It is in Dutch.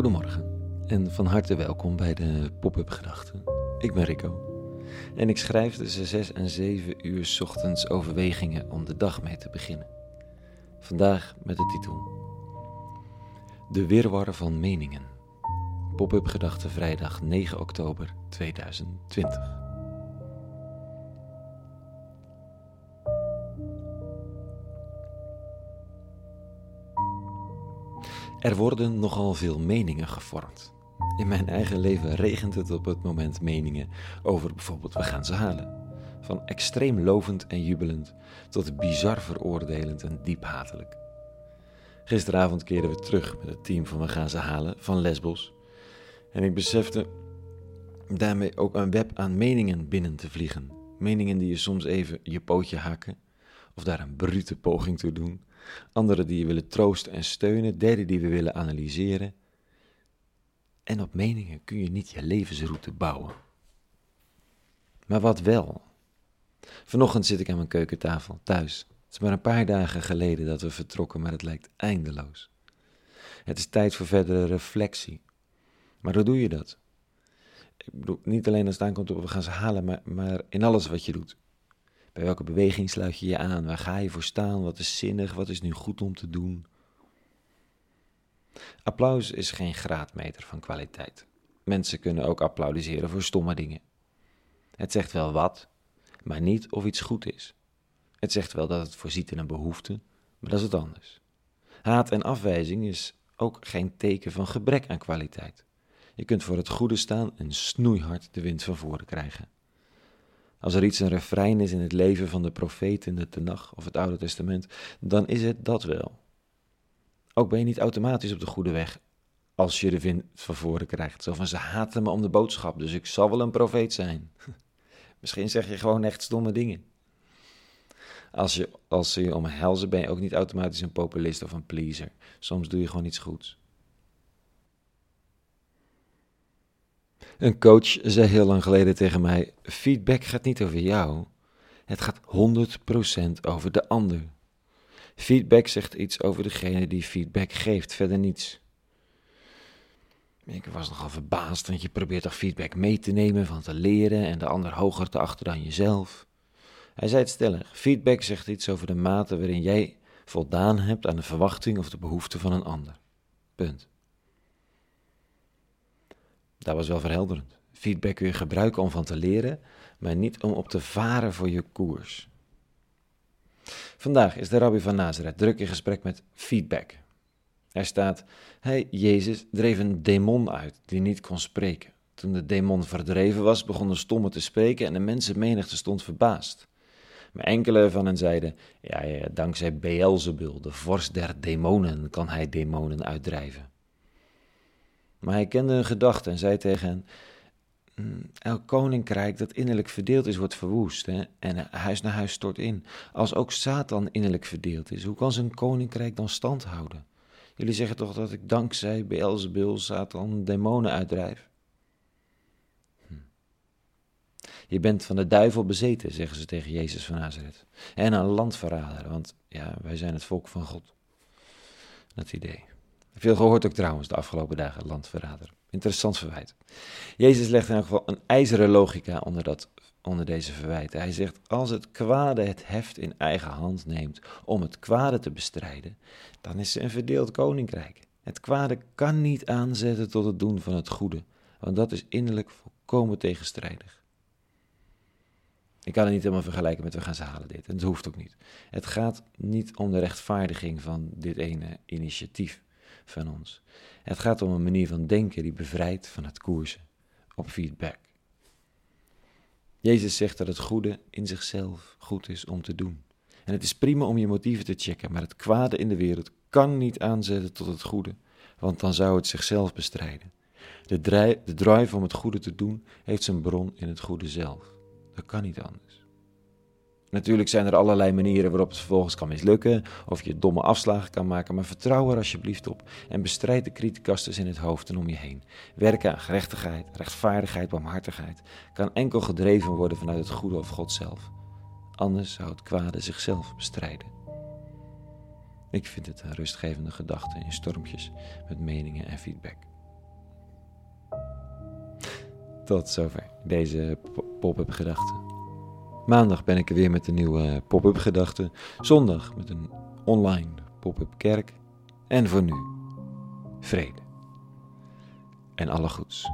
Goedemorgen en van harte welkom bij de Pop-up Gedachten. Ik ben Rico en ik schrijf tussen 6 en 7 uur ochtends overwegingen om de dag mee te beginnen. Vandaag met de titel De Wirwar van Meningen. Pop-up Gedachten vrijdag 9 oktober 2020. Er worden nogal veel meningen gevormd. In mijn eigen leven regent het op het moment meningen over bijvoorbeeld we gaan ze halen. Van extreem lovend en jubelend tot bizar veroordelend en diep hatelijk. Gisteravond keerden we terug met het team van We gaan ze halen van Lesbos. En ik besefte daarmee ook een web aan meningen binnen te vliegen. Meningen die je soms even je pootje hakken of daar een brute poging toe doen. Andere die je willen troosten en steunen. Derde die we willen analyseren. En op meningen kun je niet je levensroute bouwen. Maar wat wel? Vanochtend zit ik aan mijn keukentafel, thuis. Het is maar een paar dagen geleden dat we vertrokken, maar het lijkt eindeloos. Het is tijd voor verdere reflectie. Maar hoe doe je dat? Ik bedoel, niet alleen als het aankomt op we gaan ze halen, maar, maar in alles wat je doet. Bij welke beweging sluit je je aan? Waar ga je voor staan? Wat is zinnig? Wat is nu goed om te doen? Applaus is geen graadmeter van kwaliteit. Mensen kunnen ook applaudisseren voor stomme dingen. Het zegt wel wat, maar niet of iets goed is. Het zegt wel dat het voorziet in een behoefte, maar dat is het anders. Haat en afwijzing is ook geen teken van gebrek aan kwaliteit. Je kunt voor het goede staan en snoeihard de wind van voren krijgen. Als er iets een refrein is in het leven van de profeet in de Tenach of het Oude Testament, dan is het dat wel. Ook ben je niet automatisch op de goede weg als je de wind van voren krijgt. Zo van ze haten me om de boodschap, dus ik zal wel een profeet zijn. Misschien zeg je gewoon echt stomme dingen. Als, je, als ze je omhelzen, ben je ook niet automatisch een populist of een pleaser. Soms doe je gewoon iets goeds. Een coach zei heel lang geleden tegen mij: feedback gaat niet over jou, het gaat 100% over de ander. Feedback zegt iets over degene die feedback geeft, verder niets. Ik was nogal verbaasd, want je probeert toch feedback mee te nemen, van te leren en de ander hoger te achten dan jezelf. Hij zei het stellig: feedback zegt iets over de mate waarin jij voldaan hebt aan de verwachting of de behoefte van een ander. Punt. Dat was wel verhelderend. Feedback kun je gebruiken om van te leren, maar niet om op te varen voor je koers. Vandaag is de rabbi van Nazareth druk in gesprek met feedback. Er staat: Hij, Jezus, dreef een demon uit die niet kon spreken. Toen de demon verdreven was, begon de stomme te spreken en de mensenmenigte stond verbaasd. Maar enkele van hen zeiden: ja, ja, dankzij Beelzebul, de vorst der demonen, kan hij demonen uitdrijven. Maar hij kende hun gedachten en zei tegen hen: mm, Elk koninkrijk dat innerlijk verdeeld is, wordt verwoest hè? en huis naar huis stort in. Als ook Satan innerlijk verdeeld is, hoe kan zijn koninkrijk dan stand houden? Jullie zeggen toch dat ik dankzij Beelzebul Satan demonen uitdrijf? Hm. Je bent van de duivel bezeten, zeggen ze tegen Jezus van Nazareth. En een landverrader, want ja, wij zijn het volk van God. Dat idee. Veel gehoord ook trouwens de afgelopen dagen, landverrader. Interessant verwijt. Jezus legt in elk geval een ijzeren logica onder, dat, onder deze verwijten. Hij zegt, als het kwade het heft in eigen hand neemt om het kwade te bestrijden, dan is ze een verdeeld koninkrijk. Het kwade kan niet aanzetten tot het doen van het goede, want dat is innerlijk volkomen tegenstrijdig. Ik kan het niet helemaal vergelijken met we gaan ze halen dit. En dat hoeft ook niet. Het gaat niet om de rechtvaardiging van dit ene initiatief van ons. Het gaat om een manier van denken die bevrijdt van het koersen op feedback. Jezus zegt dat het goede in zichzelf goed is om te doen. En het is prima om je motieven te checken, maar het kwade in de wereld kan niet aanzetten tot het goede, want dan zou het zichzelf bestrijden. De, de drive om het goede te doen heeft zijn bron in het goede zelf. Dat kan niet anders. Natuurlijk zijn er allerlei manieren waarop het vervolgens kan mislukken, of je domme afslagen kan maken, maar vertrouw er alsjeblieft op en bestrijd de criticasters in het hoofd en om je heen. Werken aan gerechtigheid, rechtvaardigheid, barmhartigheid kan enkel gedreven worden vanuit het goede of God zelf. Anders zou het kwade zichzelf bestrijden. Ik vind het een rustgevende gedachte in stormpjes met meningen en feedback. Tot zover deze pop-up gedachte. Maandag ben ik er weer met een nieuwe pop-up gedachte. Zondag met een online pop-up kerk. En voor nu, vrede. En alle goeds.